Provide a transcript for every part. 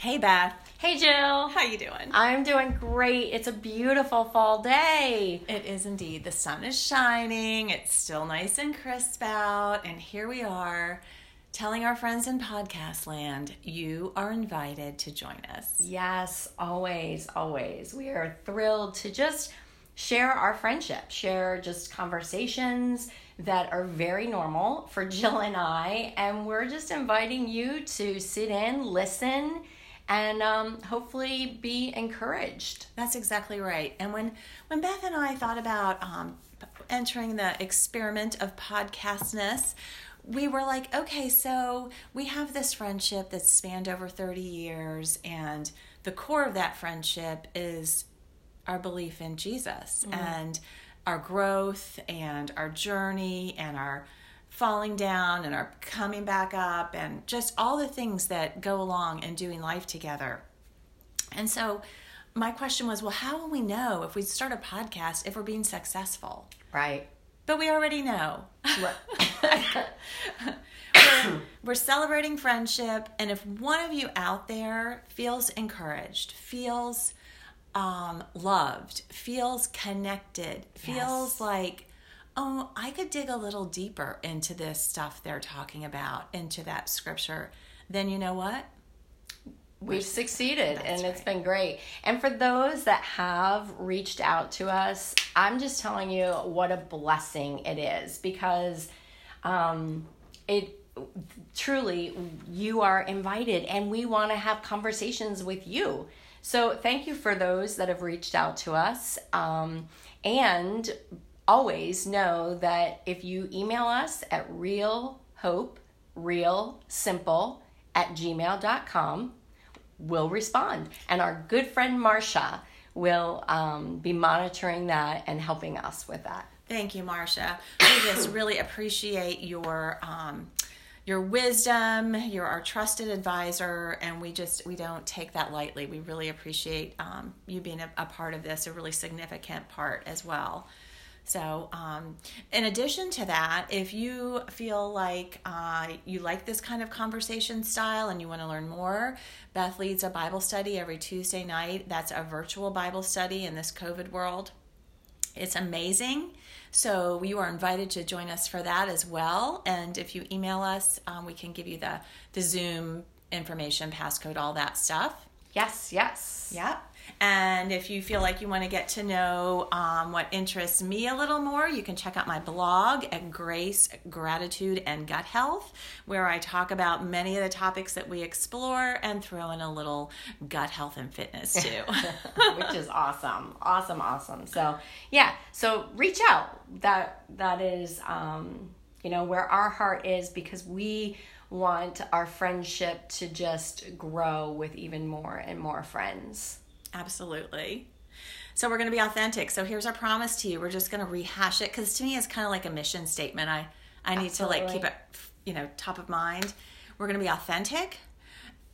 Hey Beth. Hey Jill. How you doing? I'm doing great. It's a beautiful fall day. It is indeed. The sun is shining. It's still nice and crisp out, and here we are telling our friends in podcast land you are invited to join us. Yes, always, always. We are thrilled to just share our friendship, share just conversations that are very normal for Jill and I. And we're just inviting you to sit in, listen, and um, hopefully be encouraged. That's exactly right. And when when Beth and I thought about um, entering the experiment of podcastness, we were like, okay, so we have this friendship that's spanned over 30 years, and the core of that friendship is our belief in Jesus mm. and our growth and our journey and our falling down and are coming back up and just all the things that go along in doing life together. And so my question was, well, how will we know if we start a podcast if we're being successful? Right. But we already know. we're, we're celebrating friendship, and if one of you out there feels encouraged, feels um, loved, feels connected, feels yes. like, oh, I could dig a little deeper into this stuff they're talking about, into that scripture, then you know what? We've succeeded That's and right. it's been great. And for those that have reached out to us, I'm just telling you what a blessing it is because um, it truly you are invited and we want to have conversations with you. So thank you for those that have reached out to us. Um, and always know that if you email us at realhope, real simple at gmail.com, we'll respond. And our good friend Marsha will um, be monitoring that and helping us with that. Thank you, Marsha. We just really appreciate your um, your wisdom. You're our trusted advisor, and we just we don't take that lightly. We really appreciate um, you being a, a, part of this, a really significant part as well. So, um, in addition to that, if you feel like uh, you like this kind of conversation style and you want to learn more, Beth leads a Bible study every Tuesday night. That's a virtual Bible study in this COVID world. It's amazing. So you are invited to join us for that as well. And if you email us, um, we can give you the the Zoom information, passcode, all that stuff. Yes, yes. Yep. And if you feel like you want to get to know um, what interests me a little more, you can check out my blog at Grace, Gratitude, and Gut Health, where I talk about many of the topics that we explore and throw in a little gut health and fitness too. Which is awesome. Awesome, awesome. So, yeah, so reach out. That That is, um, you know, where our heart is because we want our friendship to just grow with even more and more friends. Absolutely. So we're going to be authentic. So here's our promise to you. We're just going to rehash it because to me it's kind of like a mission statement. I I need Absolutely. to like keep it you know top of mind. We're going to be authentic.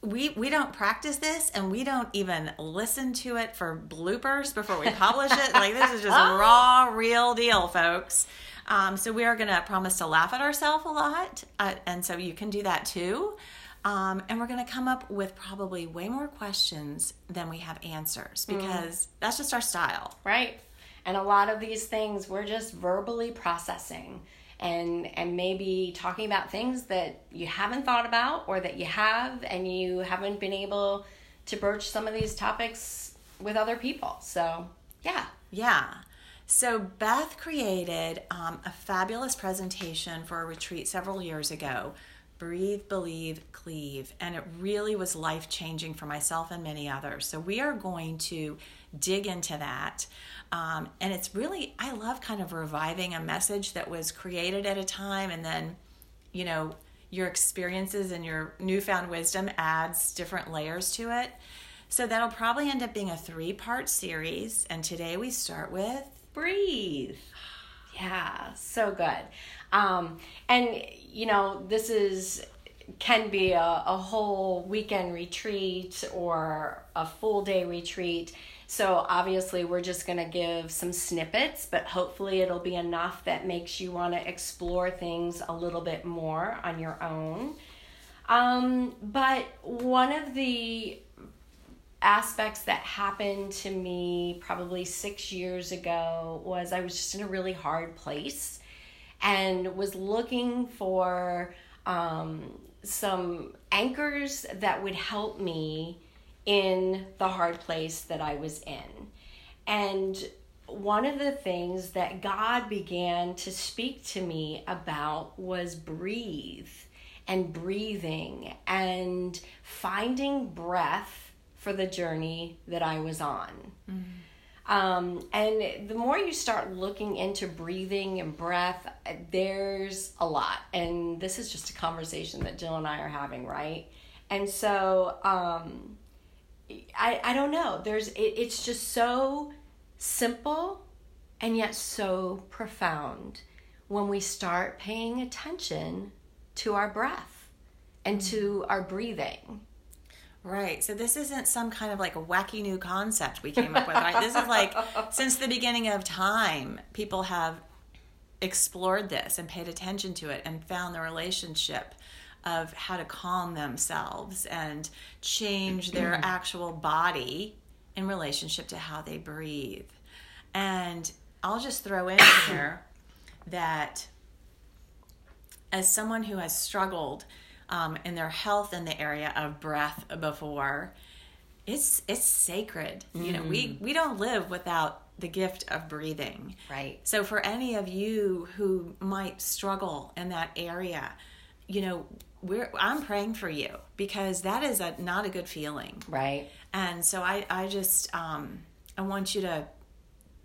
We we don't practice this and we don't even listen to it for bloopers before we publish it. like this is just raw, real deal, folks. Um, so we are going to promise to laugh at ourselves a lot, uh, and so you can do that too. Um, and we're going to come up with probably way more questions than we have answers mm. because mm. that's just our style. Right. And a lot of these things we're just verbally processing and and maybe talking about things that you haven't thought about or that you have and you haven't been able to broach some of these topics with other people. So, yeah. Yeah. So, Beth created um, a fabulous presentation for a retreat several years ago breathe, believe, cleave. And it really was life changing for myself and many others. So we are going to dig into that. Um, and it's really, I love kind of reviving a message that was created at a time and then, you know, your experiences and your newfound wisdom adds different layers to it. So that'll probably end up being a three part series. And today we start with breathe. Yeah, so good. Um, and you know, this is can be a, a whole weekend retreat or a full day retreat. So obviously, we're just going to give some snippets, but hopefully, it'll be enough that makes you want to explore things a little bit more on your own. Um, but one of the aspects that happened to me probably six years ago was I was just in a really hard place and was looking for um, some anchors that would help me in the hard place that I was in. And one of the things that God began to speak to me about was breathe and breathing and finding breath for the journey that I was on. Mm-hmm. Um, and the more you start looking into breathing and breath, there's a lot. And this is just a conversation that Jill and I are having, right? And so, um, I, I don't know. There's it, it's just so simple and yet so profound when we start paying attention to our breath and to our breathing. Right. So this isn't some kind of like a wacky new concept we came up with, right? This is like since the beginning of time, people have explored this and paid attention to it and found the relationship of how to calm themselves and change their actual body in relationship to how they breathe. And I'll just throw in here that as someone who has struggled um, in their health in the area of breath before, it's it's sacred. Mm. You know, we mm. we don't live without the gift of breathing. Right. So for any of you who might struggle in that area, you know, we're I'm praying for you because that is a not a good feeling. Right. And so I I just um I want you to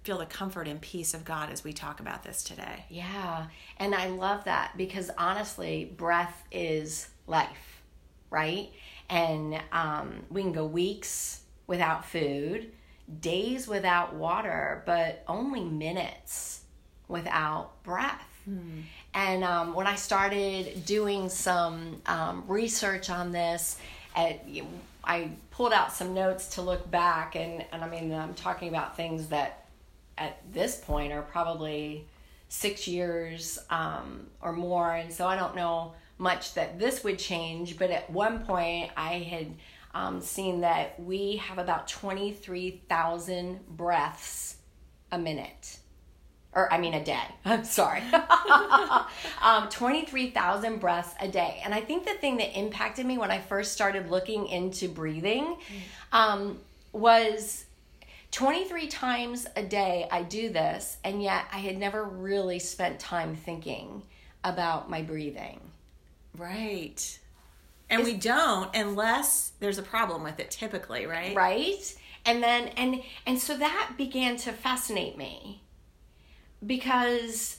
feel the comfort and peace of God as we talk about this today. Yeah. And I love that because honestly, breath is life, right? And um, we can go weeks without food, days without water, but only minutes without breath. Hmm. And um, when I started doing some um, research on this, at, I pulled out some notes to look back, and, and I mean, I'm talking about things that at this point are probably six years um, or more. And so I don't know much that this would change, but at one point I had um, seen that we have about 23,000 breaths a minute. Or, I mean, a day. I'm sorry. um, 23,000 breaths a day. And I think the thing that impacted me when I first started looking into breathing mm. um, was 23 times a day I do this, and yet I had never really spent time thinking about my breathing. Right. And we don't unless there's a problem with it typically, right? Right? And then and and so that began to fascinate me because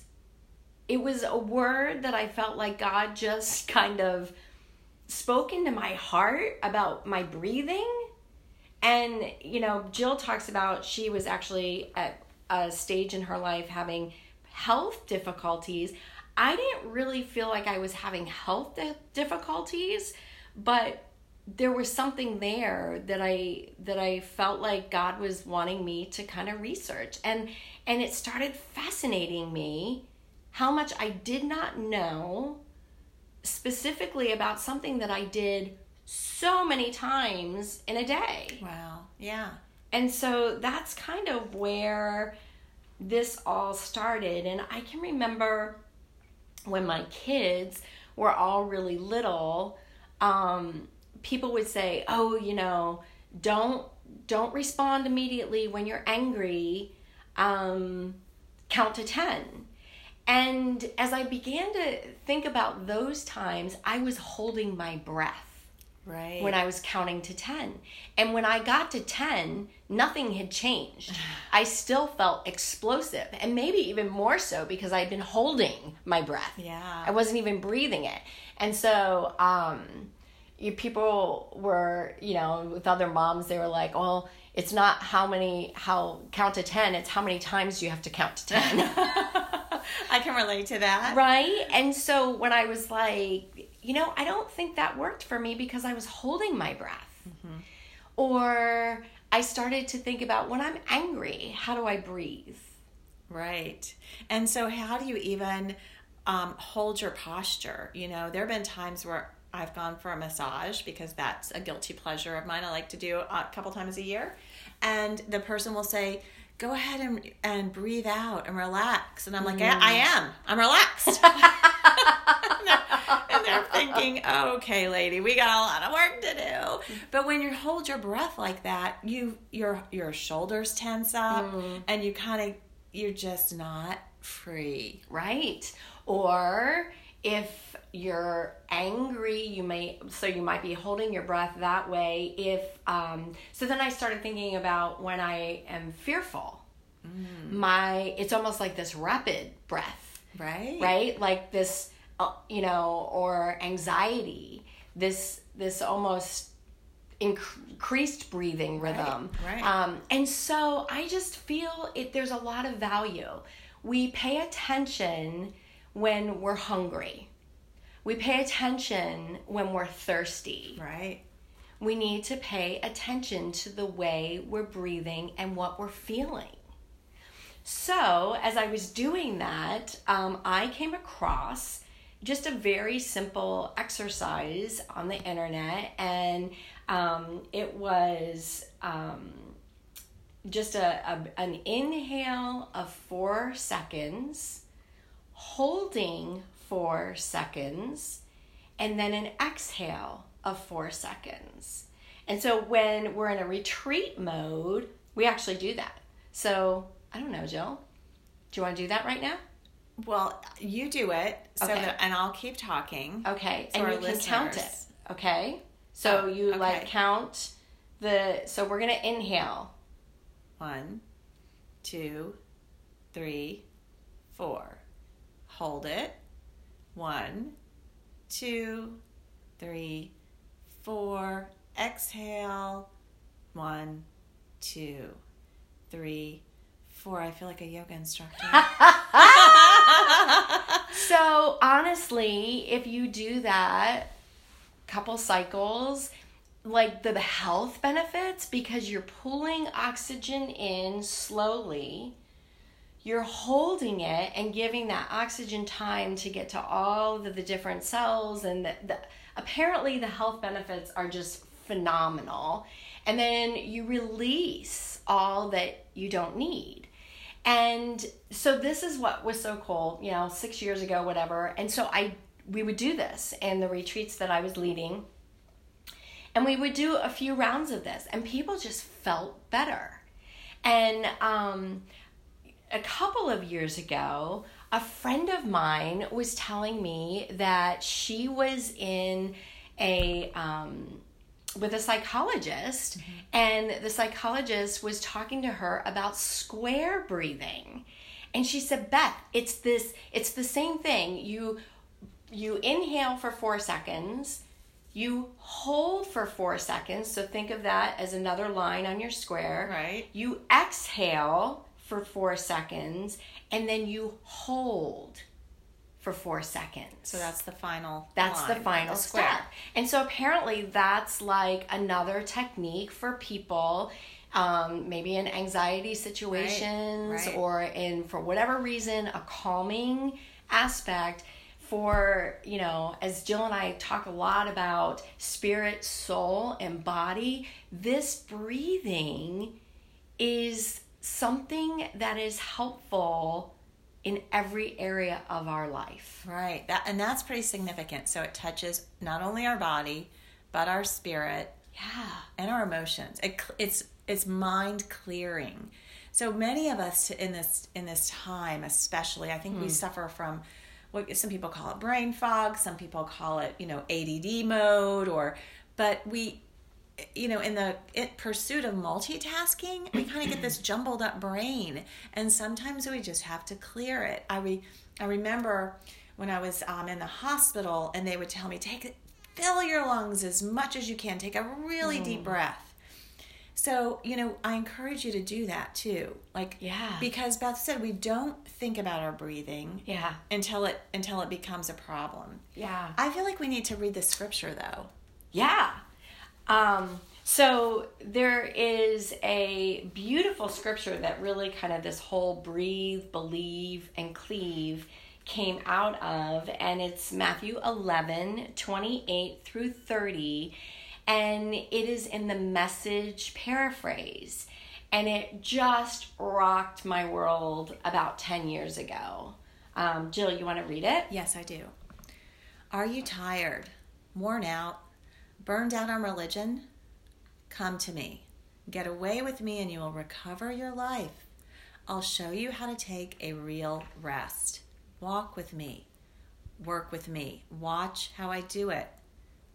it was a word that I felt like God just kind of spoke into my heart about my breathing and, you know, Jill talks about she was actually at a stage in her life having health difficulties. I didn't really feel like I was having health difficulties, but there was something there that I that I felt like God was wanting me to kind of research. And and it started fascinating me how much I did not know specifically about something that I did so many times in a day. Wow. Yeah. And so that's kind of where this all started. And I can remember when my kids were all really little, um, people would say, "Oh, you know, don't don't respond immediately when you're angry. Um, count to ten. And as I began to think about those times, I was holding my breath Right. When I was counting to 10. And when I got to 10, nothing had changed. I still felt explosive and maybe even more so because I'd been holding my breath. Yeah. I wasn't even breathing it. And so, um, you, people were, you know, with other moms, they were like, well, it's not how many, how count to 10, it's how many times you have to count to 10. I can relate to that. Right. And so when I was like, you know, I don't think that worked for me because I was holding my breath. Mm-hmm. Or I started to think about when I'm angry, how do I breathe? Right. And so, how do you even um, hold your posture? You know, there have been times where I've gone for a massage because that's a guilty pleasure of mine. I like to do a couple times a year. And the person will say, go ahead and, and breathe out and relax. And I'm like, I, I am. I'm relaxed. and, they're, thinking, okay, lady, we got a lot of work to do. But when you hold your breath like that, you your your shoulders tense up and you kind of you're just not free. Right. Or if you're angry, you may so you might be holding your breath that way. If um, so, then I started thinking about when I am fearful. My it's almost like this rapid breath, Right? right? Like this, uh, you know, or anxiety. This this almost inc- increased breathing rhythm. right. Um, and so I just feel it. There's a lot of value. We pay attention when we're hungry. We pay attention when we're thirsty. Right. We need to pay attention to the way we're breathing and what we're feeling. So, as I was doing that, um, I came across just a very simple exercise on the internet, and um, it was um, just a, a an inhale of four seconds, holding four seconds, and then an exhale of four seconds. And so when we're in a retreat mode, we actually do that. So I don't know, Jill. Do you want to do that right now? Well, you do it so Okay. that, and I'll keep talking. Okay, So and you can count it. Okay, so Oh, you like count the. So we're gonna inhale. One, two, three, four. Hold it. One, two, three, four. Exhale. One, two, three, four. I feel like a yoga instructor. So honestly, if you do that couple cycles, like the health benefits because you're pulling oxygen in slowly, you're holding it and giving that oxygen time to get to all of the different cells and the, the apparently the health benefits are just phenomenal. And then you release all that you don't need. And so this is what was so cool, you know, 6 years ago whatever. And so I we would do this in the retreats that I was leading. And we would do a few rounds of this and people just felt better. And um a couple of years ago, a friend of mine was telling me that she was in a um, with a psychologist, mm-hmm. and the psychologist was talking to her about square breathing, and she said, "Beth, it's this. It's the same thing. You you inhale for four seconds." You hold for four seconds, so think of that as another line on your square. Right. You exhale for four seconds, and then you hold for four seconds. so that's the final. That's the line, final square. step. And so apparently that's like another technique for people um, maybe in anxiety situations right. or in for whatever reason a calming aspect for you know as jill and i talk a lot about spirit soul and body this breathing is something that is helpful in every area of our life Right. That and that's pretty significant. So it touches not only our body, but our spirit yeah and our emotions. It, it's it's mind clearing. So many of us in this in this time, especially, I think we hmm. suffer from what some people call it brain fog. Some people call it you know ADD mode, or but we you know in the it, pursuit of multitasking we kind of get this jumbled up brain and sometimes we just have to clear it. I re, i remember when i was um, in the hospital and they would tell me take fill your lungs as much as you can. Take a really deep breath. So you know i encourage you to do that too. Like Yeah. because beth said we don't think about our breathing yeah. until it until it becomes a problem. Yeah. I feel like we need to read the scripture though. Yeah. Um, so there is a beautiful scripture that really kind of this whole breathe, believe, and cleave came out of, and it's Matthew 11 28 through 30, and it is in the message paraphrase. And it just rocked my world about 10 years ago. Um, Jill, you want to read it? Yes, I do. Are you tired, worn out, burned out on religion? Come to me. Get away with me, and you will recover your life. I'll show you how to take a real rest. Walk with me. Work with me. Watch how I do it.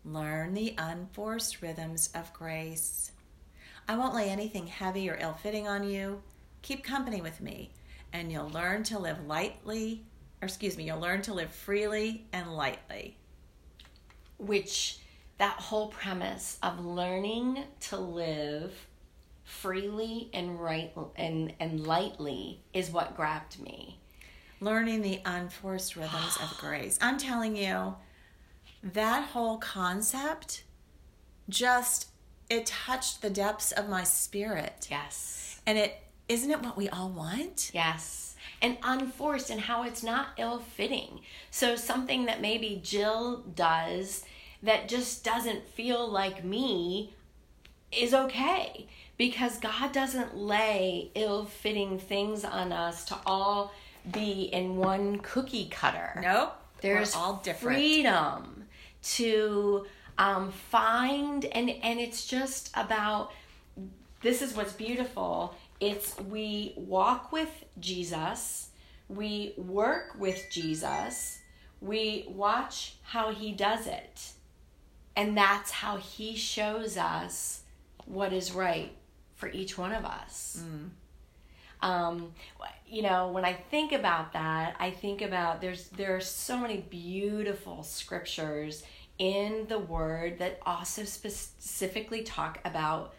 Learn the unforced rhythms of grace. I won't lay anything heavy or ill fitting on you. Keep company with me, and you'll learn to live lightly, or excuse me, you'll learn to live freely and lightly. Which, that whole premise of learning to live freely and right and, and lightly is what grabbed me learning the unforced rhythms of grace. I'm telling you, that whole concept just it touched the depths of my spirit. Yes. And it isn't it what we all want? Yes. And unforced and how it's not ill fitting. So something that maybe Jill does that just doesn't feel like me is okay because God doesn't lay ill fitting things on us to all be in one cookie cutter. Nope. There's We're all different. freedom to um, find, and and it's just about. This is what's beautiful. It's we walk with Jesus, we work with Jesus, we watch how he does it, and that's how he shows us what is right for each one of us. Mm. Um, you know, when I think about that, I think about there's there are so many beautiful scriptures in the word that also specifically talk about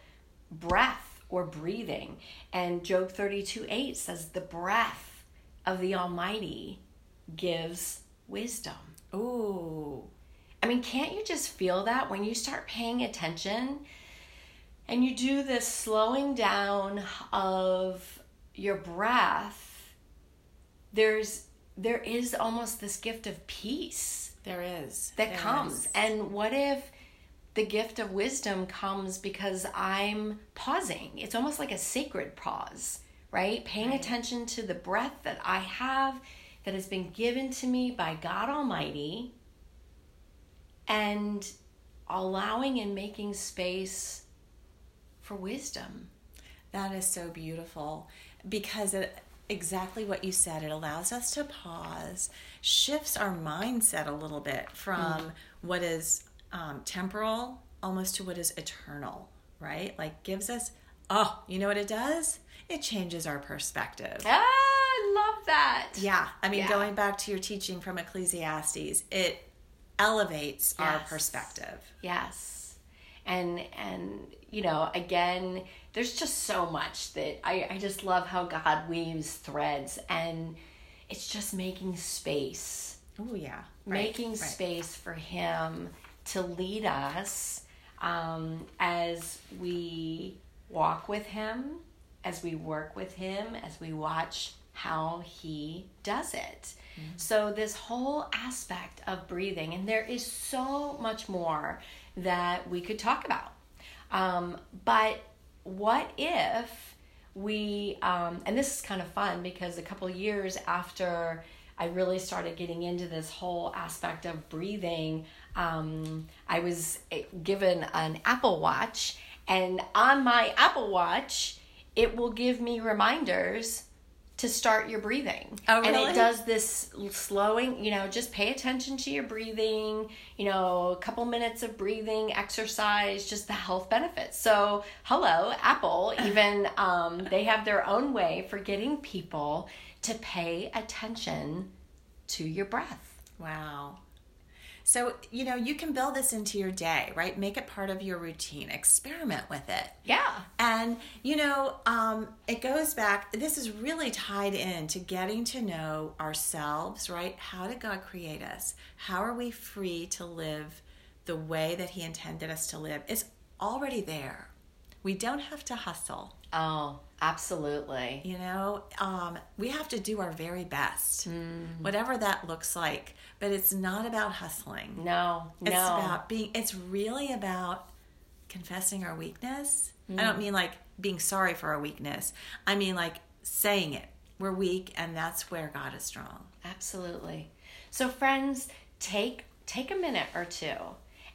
breath or breathing. And Job 32 8 says, The breath of the Almighty gives wisdom. Ooh. I mean, can't you just feel that when you start paying attention and you do this slowing down of your breath, there's there is almost this gift of peace. There is. That there comes. Is. And what if the gift of wisdom comes because I'm pausing? It's almost like a sacred pause, right? Paying right. attention to the breath that I have that has been given to me by God Almighty and allowing and making space for wisdom. That is so beautiful because it exactly what you said it allows us to pause shifts our mindset a little bit from mm. what is um, temporal almost to what is eternal right like gives us oh you know what it does it changes our perspective ah, i love that yeah i mean yeah. going back to your teaching from ecclesiastes it elevates yes. our perspective yes and and you know again there's just so much that I, I just love how God weaves threads and it's just making space. Oh, yeah. Right, making right. space for Him to lead us um, as we walk with Him, as we work with Him, as we watch how He does it. Mm-hmm. So, this whole aspect of breathing, and there is so much more that we could talk about. Um, but what if we um, and this is kind of fun because a couple years after I really started getting into this whole aspect of breathing, um, I was eh, given an Apple Watch, and on my Apple Watch, it will give me reminders to start your breathing. Oh, really? And it does this slowing, you know, just pay attention to your breathing, you know, a couple minutes of breathing exercise, just the health benefits. So, hello, Apple, even um, they have their own way for getting people to pay attention to your breath. Wow. So, you know, you can build this into your day, right? Make it part of your routine. Experiment with it. Yeah. And, you know, um, it goes back, this is really tied in to getting to know ourselves, right? How did God create us? How are we free to live the way that He intended us to live? It's already there. We don't have to hustle. Oh, absolutely. You know, um, we have to do our very best, whatever that looks like. But it's not about hustling. No, It's no. about being, it's really about confessing our weakness. I don't mean like being sorry for our weakness, I mean like saying it. We're weak, and that's where God is strong. Absolutely. So friends, take take a minute or two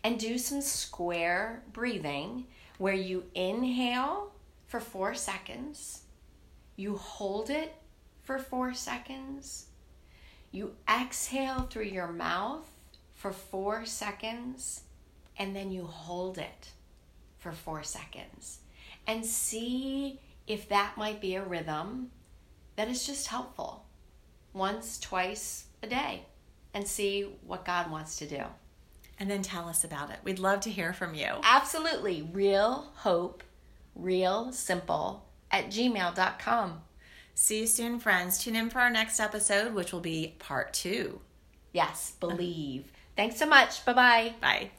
and do some square breathing where you inhale for 4 seconds, you hold it for 4 seconds, you exhale through your mouth for 4 seconds, and then you hold it for 4 seconds. And see if that might be a rhythm that is just helpful once, twice a day and see what God wants to do. And then tell us about it. We'd love to hear from you. Absolutely. Real hope, real simple at gmail.com. See you soon, friends. Tune in for our next episode, which will be part two. Yes, believe. Thanks so much. Bye bye. Bye.